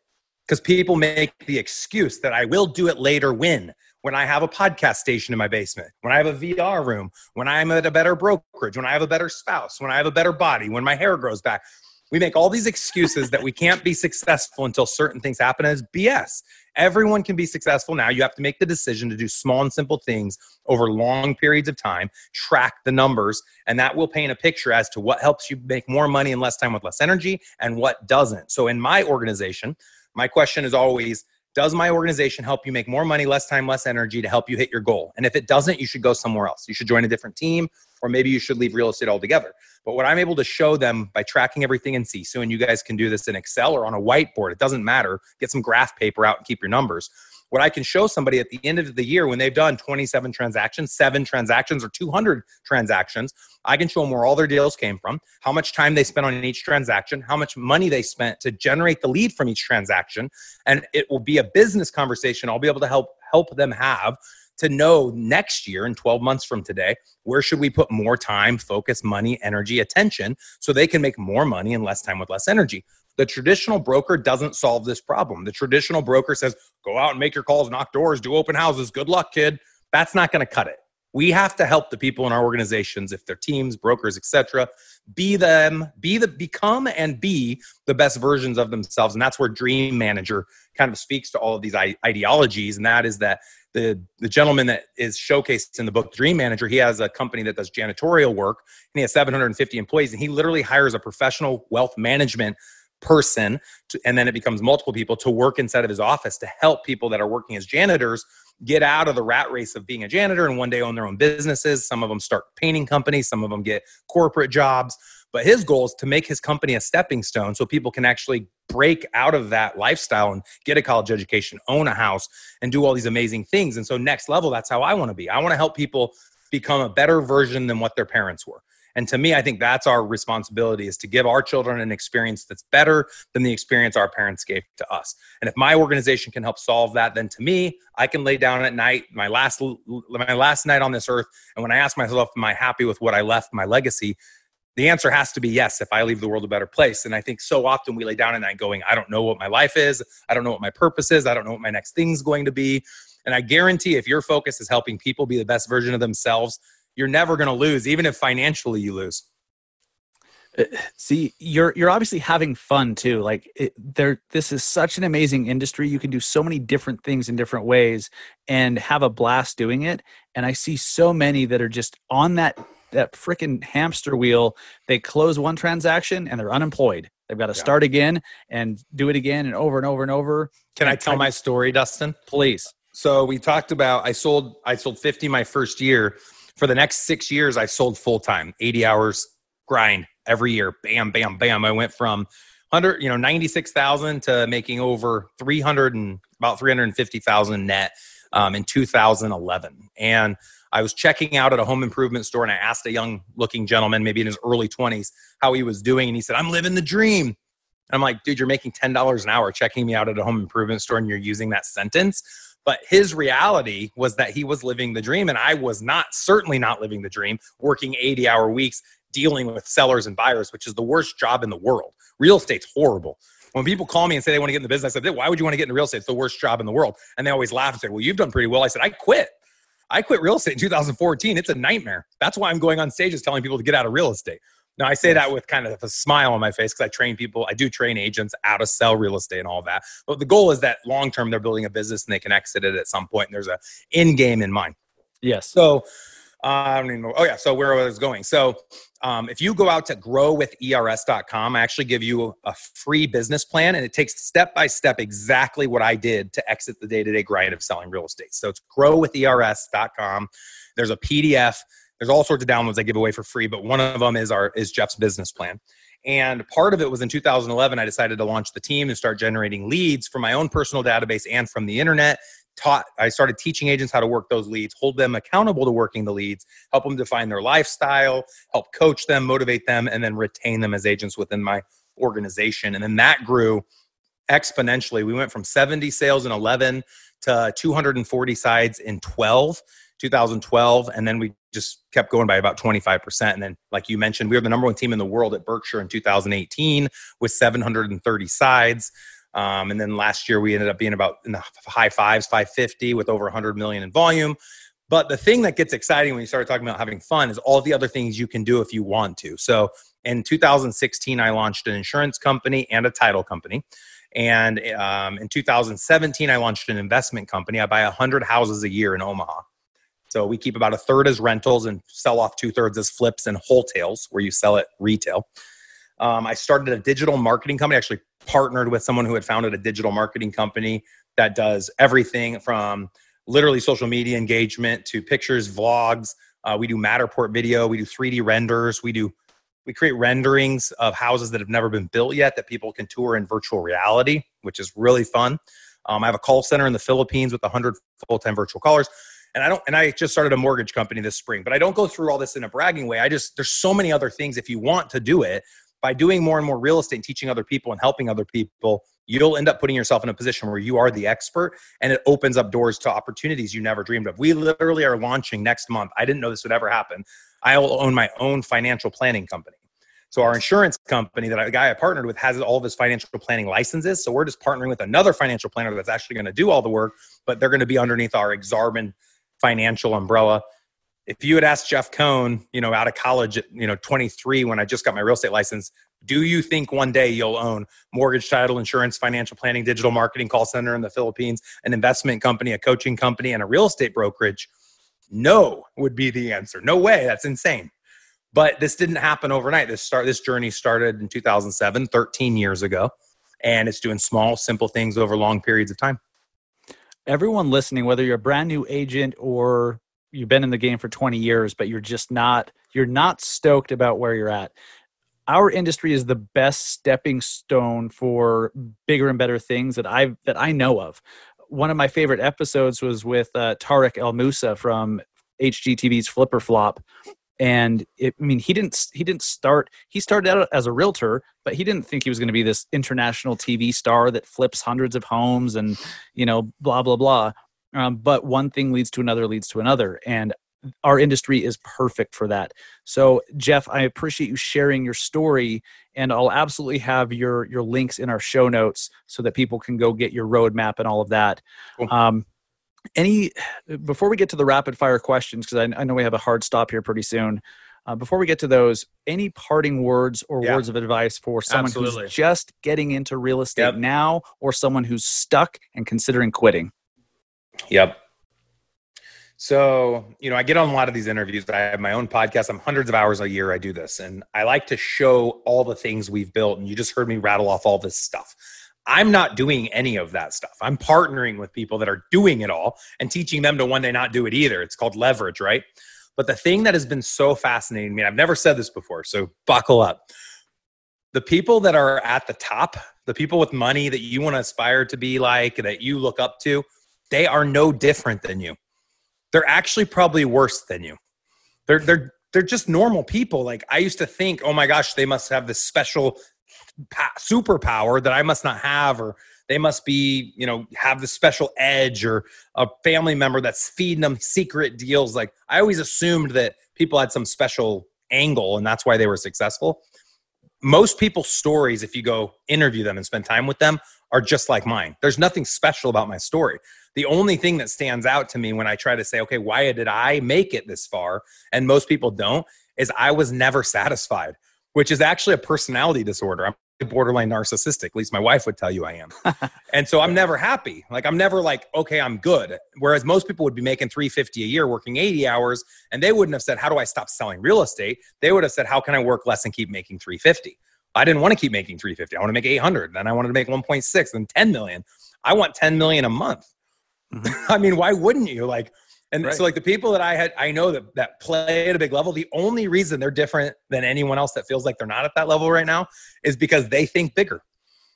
Because people make the excuse that I will do it later when? When I have a podcast station in my basement, when I have a VR room, when I'm at a better brokerage, when I have a better spouse, when I have a better body, when my hair grows back. We make all these excuses that we can't be successful until certain things happen as BS. Everyone can be successful now. You have to make the decision to do small and simple things over long periods of time, track the numbers, and that will paint a picture as to what helps you make more money in less time with less energy and what doesn't. So, in my organization, my question is always Does my organization help you make more money, less time, less energy to help you hit your goal? And if it doesn't, you should go somewhere else. You should join a different team, or maybe you should leave real estate altogether. But what I'm able to show them by tracking everything in Sisu, and you guys can do this in Excel or on a whiteboard, it doesn't matter. Get some graph paper out and keep your numbers. What I can show somebody at the end of the year when they've done 27 transactions, seven transactions, or 200 transactions, I can show them where all their deals came from, how much time they spent on each transaction, how much money they spent to generate the lead from each transaction, and it will be a business conversation I'll be able to help help them have to know next year in 12 months from today where should we put more time focus money energy attention so they can make more money in less time with less energy? The traditional broker doesn't solve this problem. The traditional broker says go out and make your calls knock doors do open houses good luck kid. That's not going to cut it. We have to help the people in our organizations if they're teams brokers etc be them be the become and be the best versions of themselves and that's where dream manager kind of speaks to all of these ideologies and that is that the the gentleman that is showcased in the book dream manager he has a company that does janitorial work and he has 750 employees and he literally hires a professional wealth management person to, and then it becomes multiple people to work inside of his office to help people that are working as janitors get out of the rat race of being a janitor and one day own their own businesses. Some of them start painting companies some of them get corporate jobs but his goal is to make his company a stepping stone so people can actually break out of that lifestyle and get a college education, own a house, and do all these amazing things. And so, next level, that's how I want to be. I want to help people become a better version than what their parents were. And to me, I think that's our responsibility is to give our children an experience that's better than the experience our parents gave to us. And if my organization can help solve that, then to me, I can lay down at night, my last my last night on this earth, and when I ask myself, am I happy with what I left, my legacy? The answer has to be yes if i leave the world a better place and i think so often we lay down at night going i don't know what my life is i don't know what my purpose is i don't know what my next thing's going to be and i guarantee if your focus is helping people be the best version of themselves you're never going to lose even if financially you lose uh, See, you're you're obviously having fun too. Like it, there, this is such an amazing industry. You can do so many different things in different ways and have a blast doing it. And I see so many that are just on that that freaking hamster wheel. They close one transaction and they're unemployed. They've got to Yeah. start again and do it again and over and over and over. can i tell my story dustin Please. so we talked about i sold i sold 50 my first year for the next six years i sold full-time 80 hours grind every year bam bam bam i went from 100 you know 96000 to making over 300 and about 350000 net um, in 2011 and I was checking out at a home improvement store and I asked a young looking gentleman, maybe in his early 20s, how he was doing. And he said, I'm living the dream. And I'm like, dude, you're making $10 an hour checking me out at a home improvement store and you're using that sentence. But his reality was that he was living the dream. And I was not, certainly not living the dream, working 80 hour weeks, dealing with sellers and buyers, which is the worst job in the world. Real estate's horrible. When people call me and say they want to get in the business, I said, why would you want to get into real estate? It's the worst job in the world. And they always laugh and say, well, you've done pretty well. I said, I quit. I quit real estate in 2014. It's a nightmare. That's why I'm going on stages telling people to get out of real estate. Now, I say that with kind of a smile on my face because I train people, I do train agents how to sell real estate and all that. But the goal is that long term, they're building a business and they can exit it at some point, and there's a end game in mind. Yes. So, uh, I don't even know. Oh, yeah. So, where I was going. So, um, if you go out to growwithers.com, I actually give you a free business plan and it takes step by step exactly what I did to exit the day to day grind of selling real estate. So it's growwithers.com. There's a PDF. There's all sorts of downloads I give away for free, but one of them is our is Jeff's business plan. And part of it was in 2011, I decided to launch the team and start generating leads from my own personal database and from the internet taught i started teaching agents how to work those leads hold them accountable to working the leads help them define their lifestyle help coach them motivate them and then retain them as agents within my organization. And then that grew exponentially. We went from 70 sales in 11 to 240 sides in 12 2012 and then we just kept going by about 25% and then like you mentioned we were the number one team in the world at berkshire in 2018 with 730 sides um, and then last year we ended up being about in the high fives, 550 with over 100 million in volume. But the thing that gets exciting when you start talking about having fun is all the other things you can do if you want to. So in 2016, I launched an insurance company and a title company. And um, in 2017, I launched an investment company. I buy 100 houses a year in Omaha. So we keep about a third as rentals and sell off two thirds as flips and wholesales, where you sell it retail. Um, I started a digital marketing company, actually partnered with someone who had founded a digital marketing company that does everything from literally social media engagement to pictures, vlogs. Uh, we do Matterport video. We do 3D renders. We do we create renderings of houses that have never been built yet that people can tour in virtual reality, which is really fun. Um, I have a call center in the Philippines with 100 full-time virtual callers and I don't and I just started a mortgage company this spring, but I don't go through all this in a bragging way. I just there's so many other things if you want to do it by doing more and more real estate and teaching other people and helping other people, you'll end up putting yourself in a position where you are the expert and it opens up doors to opportunities you never dreamed of. We literally are launching next month. I didn't know this would ever happen. I'll own my own financial planning company. So our insurance company that a guy I partnered with has all of his financial planning licenses. So we're just partnering with another financial planner that's actually going to do all the work, but they're going to be underneath our Exarban financial umbrella if you had asked Jeff Cohn, you know, out of college at, you know, 23 when I just got my real estate license, do you think one day you'll own mortgage title insurance, financial planning, digital marketing call center in the Philippines, an investment company, a coaching company, and a real estate brokerage? No would be the answer. No way. That's insane. But this didn't happen overnight. This start this journey started in 2007, 13 years ago, and it's doing small, simple things over long periods of time. Everyone listening, whether you're a brand new agent or you've been in the game for 20 years but you're just not you're not stoked about where you're at. Our industry is the best stepping stone for bigger and better things that i that i know of. One of my favorite episodes was with uh, Tarek El Moussa from HGTV's Flip or Flop, and it, I mean he didn't he didn't start he started out as a realtor, but he didn't think he was going to be this international TV star that flips hundreds of homes and you know blah blah blah. Um, but one thing leads to another, leads to another. And our industry is perfect for that. So, Jeff, I appreciate you sharing your story, and I'll absolutely have your your links in our show notes so that people can go get your roadmap and all of that. Cool. Um, any before we get to the rapid fire questions, because I, I, know we have a hard stop here pretty soon. Uh, before we get to those, any parting words or yeah. words of advice for someone Absolutely. who's just getting into real estate yep. now, or someone who's stuck and considering quitting? Yep. So, you know, I get on a lot of these interviews. I have my own podcast. I'm hundreds of hours a year I do this. And I like to show all the things we've built. And you just heard me rattle off all this stuff. I'm not doing any of that stuff. I'm partnering with people that are doing it all and teaching them to one day not do it either. It's called leverage, right? But the thing that has been so fascinating to me, I've never said this before, so buckle up. The people that are at the top, the people with money that you want to aspire to be like, that you look up to, they are no different than you. they're actually probably worse than you. They're they're they're just normal people. Like I used to think, oh my gosh, they must have this special superpower that I must not have, or they must be, you know, have this special edge, or a family member that's feeding them secret deals. Like I always assumed that people had some special angle, and that's why they were successful. Most people's stories, if you go interview them and spend time with them, are just like mine. There's nothing special about my story. The only thing that stands out to me when I try to say, okay, why did I make it this far? And most people don't, is I was never satisfied, which is actually a personality disorder. I'm borderline narcissistic. At least my wife would tell you I am. and so I'm never happy. Like I'm never like, okay, I'm good. Whereas most people would be making 350 a year working 80 hours and they wouldn't have said, how do I stop selling real estate? They would have said, how can I work less and keep making 350? I didn't want to keep making 350. I want to make 800. Then I wanted to make 1.6 and 10 million. I want 10 million a month. Mm-hmm. I mean, why wouldn't you? Like, and right. so like the people that I had, I know that that play at a big level. The only reason they're different than anyone else that feels like they're not at that level right now is because they think bigger.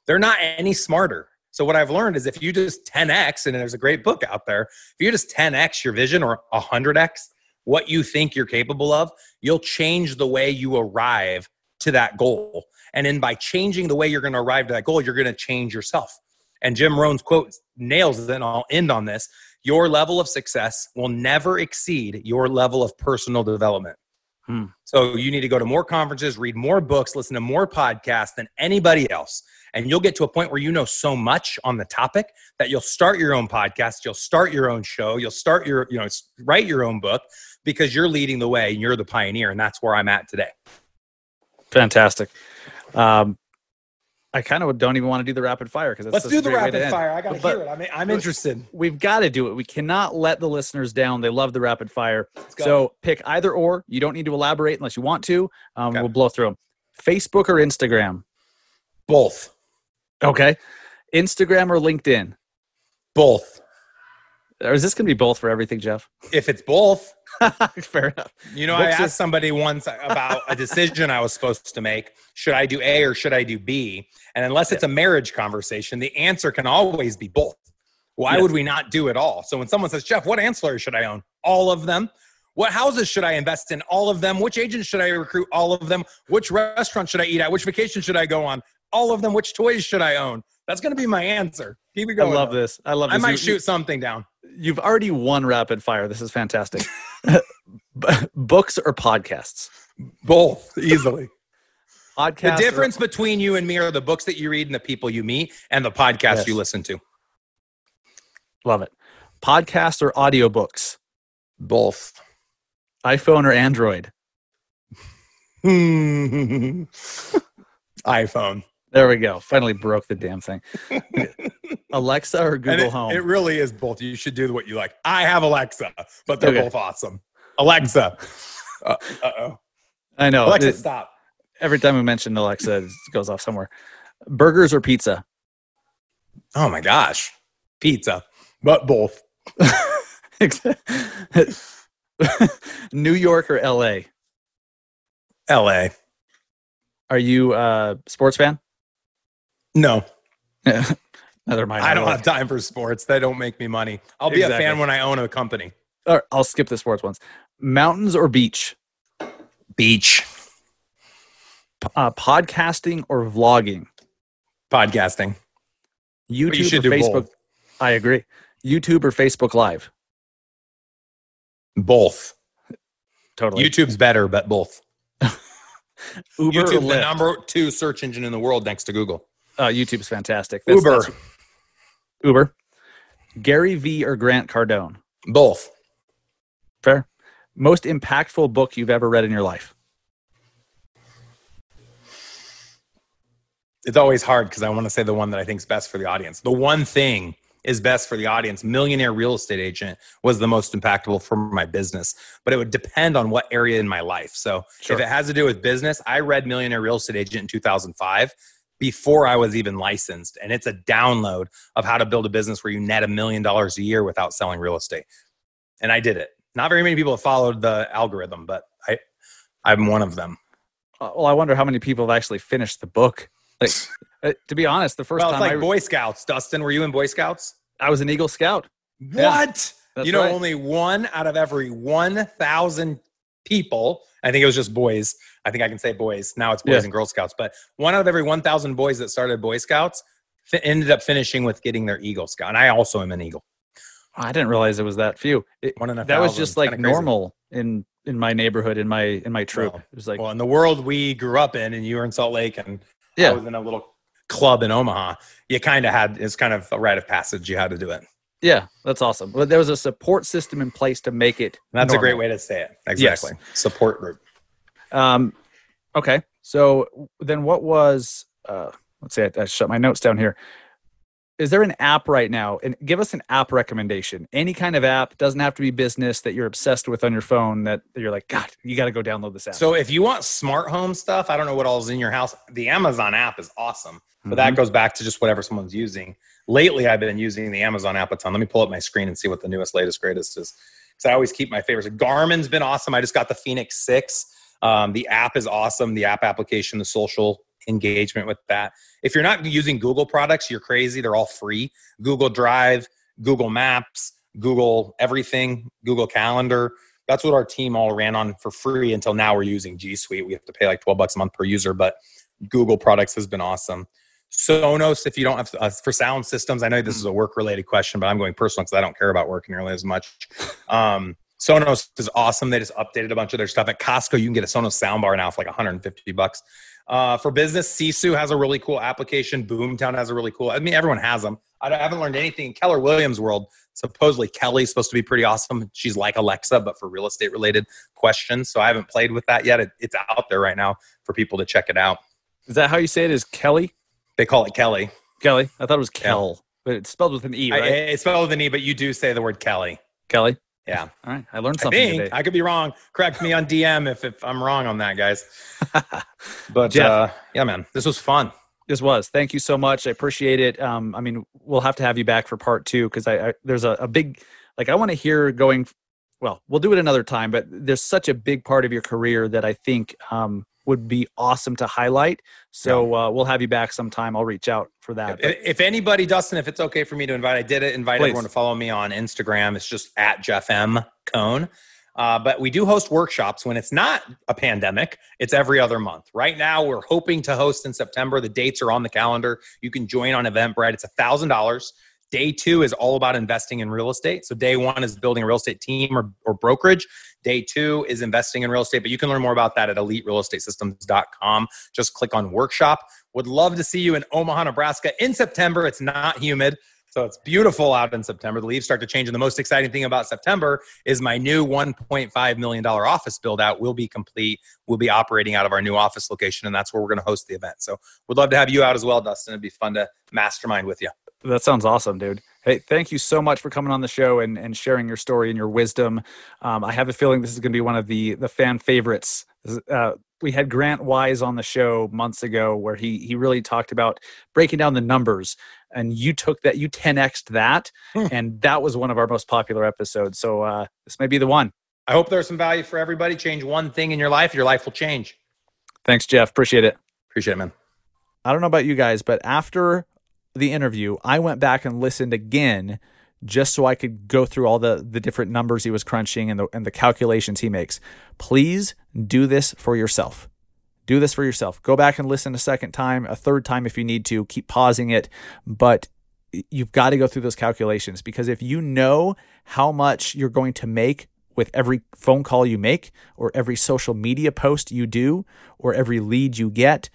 They're not any smarter. So what I've learned is if you just 10x, and there's a great book out there, if you just 10x your vision or 100x what you think you're capable of, you'll change the way you arrive to that goal. And then by changing the way you're going to arrive to that goal, you're going to change yourself. And Jim Rohn's quote nails it, and I'll end on this. Your level of success will never exceed your level of personal development. Hmm. So you need to go to more conferences, read more books, listen to more podcasts than anybody else. And you'll get to a point where you know so much on the topic that you'll start your own podcast, you'll start your own show, you'll start your, you know, write your own book because you're leading the way and you're the pioneer. And that's where I'm at today. Fantastic. Um, I kind of don't even want to do the rapid fire because let's do the rapid fire. I got to hear it. I mean, I'm interested. We've got to do it. We cannot let the listeners down. They love the rapid fire. So pick either or. You don't need to elaborate unless you want to. Um, okay. We'll blow through them. Facebook or Instagram? Both. Okay. Instagram or LinkedIn? Both. Or is this going to be both for everything, Jeff? If it's both, fair enough. You know, Books I asked somebody once about a decision I was supposed to make. Should I do A or should I do B? And unless it's a marriage conversation, the answer can always be both. Why yes. would we not do it all? So when someone says, Jeff, what ancillary should I own? All of them. What houses should I invest in? All of them. Which agents should I recruit? All of them. Which restaurant should I eat at? Which vacation should I go on? All of them. Which toys should I own? That's going to be my answer. Keep it going. I love this. I love this. I might shoot something down. You've already won rapid fire. This is fantastic. Books or podcasts? Both, easily. Podcast. The difference or- between you and me are the books that you read and the people you meet and the podcasts yes. you listen to. Love it. Podcasts or audiobooks? Both. iPhone or Android? iPhone. There we go. Finally broke the damn thing. Alexa or Google it, Home? It really is both. You should do what you like. I have Alexa, but they're okay. both awesome. Alexa. Uh oh. I know. Alexa, it, stop. Every time we mention Alexa, it goes off somewhere. Burgers or pizza? Oh my gosh. Pizza, but both. New York or LA? LA. Are you a sports fan? No. Neither mind. I don't have time for sports. They don't make me money. I'll be exactly. a fan when I own a company. All right, I'll skip the sports ones. Mountains or beach? Beach. Uh, podcasting or vlogging? Podcasting. YouTube you or Facebook? Both. I agree. YouTube or Facebook Live? Both. Totally. YouTube's better, but both. Uber YouTube's the number two search engine in the world next to Google. Uh, YouTube's fantastic. That's, Uber. That's, Uber. Gary V or Grant Cardone? Both. Fair. Most impactful book you've ever read in your life? It's always hard because I want to say the one that I think is best for the audience. The one thing is best for the audience. Millionaire Real Estate Agent was the most impactful for my business, but it would depend on what area in my life. So sure. if it has to do with business, I read Millionaire Real Estate Agent in 2005 before I was even licensed. And it's a download of how to build a business where you net a million dollars a year without selling real estate. And I did it. Not very many people have followed the algorithm, but I, I'm one of them. Uh, well, I wonder how many people have actually finished the book. Like, uh, to be honest, the first well, time it's like I, Boy Scouts. Dustin, were you in Boy Scouts? I was an Eagle Scout. What? That's you know, right. only one out of every 1,000 people, I think it was just boys. I think I can say boys. Now it's boys Yeah. and Girl Scouts, but one out of every 1,000 boys that started Boy Scouts ended up finishing with getting their Eagle Scout. And I also am an Eagle. I didn't realize it was that few. It- One in a that was just like normal in in my neighborhood in my in my troop. Well, it was like well, in the world we grew up in, and you were in Salt Lake, and I yeah, was in a little club in Omaha. You kind of had it's kind of a rite of passage. You had to do it. Yeah, that's awesome. But there was a support system in place to make it. That's a great way to say it. Yes. Exactly. Support group. Um, okay, so then what was? Uh, let's see. I, I shut my notes down here. Is there an app right now? And give us an app recommendation. Any kind of app doesn't have to be business that you're obsessed with on your phone. That you're like, God, you got to go download this app. So if you want smart home stuff, I don't know what all is in your house. The Amazon app is awesome, but that Mhm. goes back to just whatever someone's using. Lately, I've been using the Amazon app a ton. Let me pull up my screen and see what the newest, latest, greatest is. Because I always keep my favorites. Garmin's been awesome. I just got the Fenix Six. Um, the app is awesome. The app application, the social engagement with that. If you're not using Google products, you're crazy. They're all free. Google Drive, Google Maps, Google everything, Google Calendar. That's what our team all ran on for free until now. We're using G Suite. We have to pay like 12 bucks a month per user, but Google products has been awesome. Sonos, if you don't have uh, for sound systems, I know this is a work related question, but I'm going personal because I don't care about work nearly as much. Um, Sonos is awesome. They just updated a bunch of their stuff at Costco. You can get a Sonos soundbar now for like 150 bucks. Uh, for business, Sisu has a really cool application. Boomtown has a really cool. I mean, everyone has them. I I haven't learned anything in Keller Williams' world. Supposedly, Kelly's supposed to be pretty awesome. She's like Alexa, but for real estate related questions. So I haven't played with that yet. It, it's out there right now for people to check it out. is that how you say it? Is Kelly? They call it Kelly. Kelly? I thought it was Kel, but it's spelled with an E, right? it's spelled with an E, but you do say the word Kelly. Kelly. Yeah. All right, I learned something. I think today. I could be wrong. Correct me on DM if, if I'm wrong on that, guys. But Jeff. uh, yeah, man, this was fun. This was. Thank you so much. I appreciate it. Um, I mean, we'll have to have you back for part two because I, I there's a, a big like I want to hear going. Well, we'll do it another time, but there's such a big part of your career that I think um, would be awesome to highlight. So uh, we'll have you back sometime. I'll reach out for that. If, if anybody, Dustin, if it's okay for me to invite, I did it. Invite Please. everyone to follow me on Instagram. It's just at Jeff M Cohn. Uh, but we do host workshops when it's not a pandemic. It's every other month. Right now, we're hoping to host in September. The dates are on the calendar. You can join on Eventbrite. It's a thousand dollars. Day two is all about investing in real estate. So day one is building a real estate team or, or brokerage. Day two is investing in real estate, but you can learn more about that at eliterealestatesystems.com. Just click on workshop. Would love to see you in Omaha, Nebraska in September. It's not humid. So it's beautiful out in September. The leaves start to change. And the most exciting thing about September is my new $1.5 million office build out will be complete. We'll be operating out of our new office location, and that's where we're going to host the event. So we'd love to have you out as well, Dustin. It'd be fun to mastermind with you. That sounds awesome, dude. Hey, thank you so much for coming on the show and, and sharing your story and your wisdom. Um, I have a feeling this is going to be one of the the fan favorites. Uh, we had Grant Wise on the show months ago, where he he really talked about breaking down the numbers, and you took that, you 10xed that, Hmm. and that was one of our most popular episodes. So uh, this may be the one. I hope there's some value for everybody. Change one thing in your life, your life will change. Thanks, Jeff. Appreciate it. Appreciate it, man. I don't know about you guys, but after the interview, I went back and listened again just so I could go through all the the different numbers he was crunching and the and the calculations he makes. Please do this for yourself. Do this for yourself. Go back and listen a second time, a third time if you need to. Keep pausing it, but you've got to go through those calculations because if you know how much you're going to make with every phone call you make or every social media post you do or every lead you get,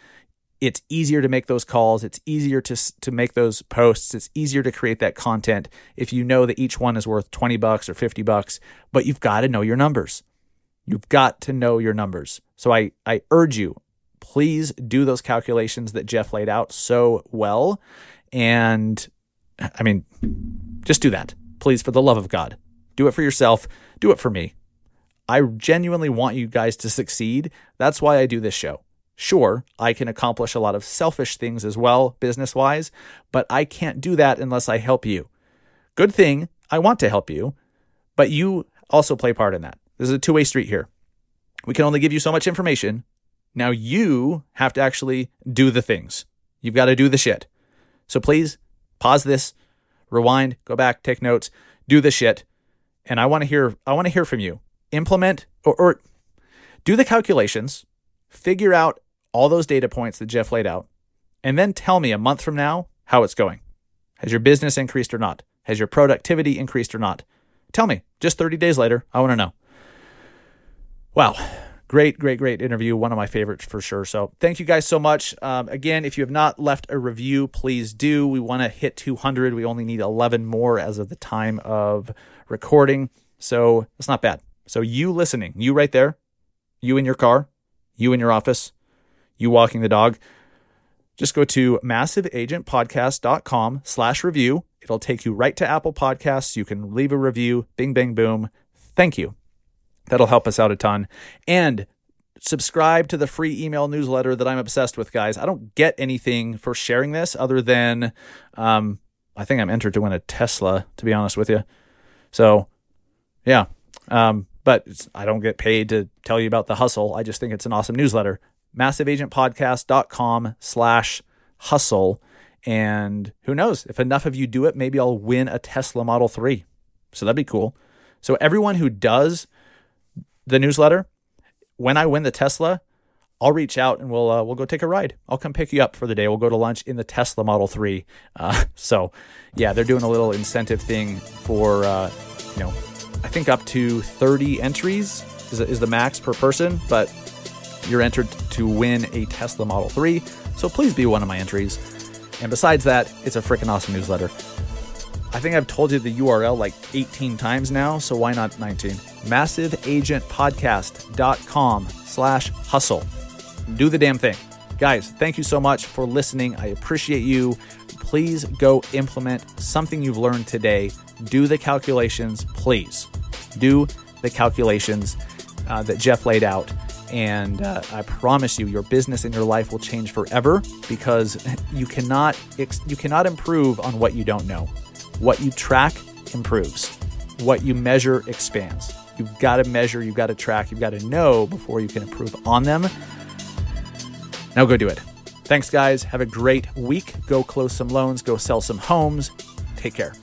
it's easier to make those calls. It's easier to to make those posts. It's easier to create that content if you know that each one is worth 20 bucks or 50 bucks but you've got to know your numbers. You've got to know your numbers. So i i urge you please do those calculations that jeff laid out so well. And i mean just do that. Please for the love of god do it for yourself. Do it for me. I genuinely want you guys to succeed. That's why i do this show Sure, I can accomplish a lot of selfish things as well, business wise, but I can't do that unless I help you. Good thing, I want to help you, but you also play part in that. This is a two way street here. We can only give you so much information. Now you have to actually do the things. You've got to do the shit. So please pause this, rewind, go back, take notes, do the shit, and I want to hear I want to hear from you. Implement or, or do the calculations, figure out all those data points that Jeff laid out, and then tell me a month from now how it's going. Has your business increased or not? Has your productivity increased or not? Tell me. Just 30 days later, I want to know. Wow. Great, great, great interview. One of my favorites for sure. So thank you guys so much. Um, again, if you have not left a review, please do. We want to hit 200. We only need 11 more as of the time of recording. So it's not bad. So you listening, you right there, you in your car, you in your office, you walking the dog, just go to massiveagentpodcast.com slash review. It'll take you right to Apple Podcasts. You can leave a review. Bing, bang, boom. Thank you. That'll help us out a ton. And subscribe to the free email newsletter that I'm obsessed with, guys. I don't get anything for sharing this other than um, I think I'm entered to win a Tesla, to be honest with you. So, yeah. Um, but I don't get paid to tell you about the hustle. I just think it's an awesome newsletter. MassiveAgentPodcast.com slash hustle. And who knows? If enough of you do it, maybe I'll win a Tesla Model 3. So that'd be cool. So everyone who does the newsletter, when I win the Tesla, I'll reach out and we'll uh, we'll go take a ride. I'll come pick you up for the day. We'll go to lunch in the Tesla Model Three. Uh, so, yeah, they're doing a little incentive thing for uh, you know, I think up to 30 entries is, is the max per person, but you're entered to win a Tesla Model 3. So please be one of my entries. And besides that, it's a freaking awesome newsletter. I think I've told you the URL like 18 times now, so why not 19? MassiveAgentPodcast.com slash hustle. Do the damn thing. Guys, thank you so much for listening. I appreciate you. Please go implement something you've learned today. Do the calculations, please. Do the calculations uh, that Jeff laid out. And uh, I promise you, your business and your life will change forever because you cannot you cannot improve on what you don't know. What you track improves. What you measure expands. You've got to measure, you've got to track, you've got to know before you can improve on them. Now go do it. Thanks, guys. Have a great week. Go close some loans, go sell some homes. Take care.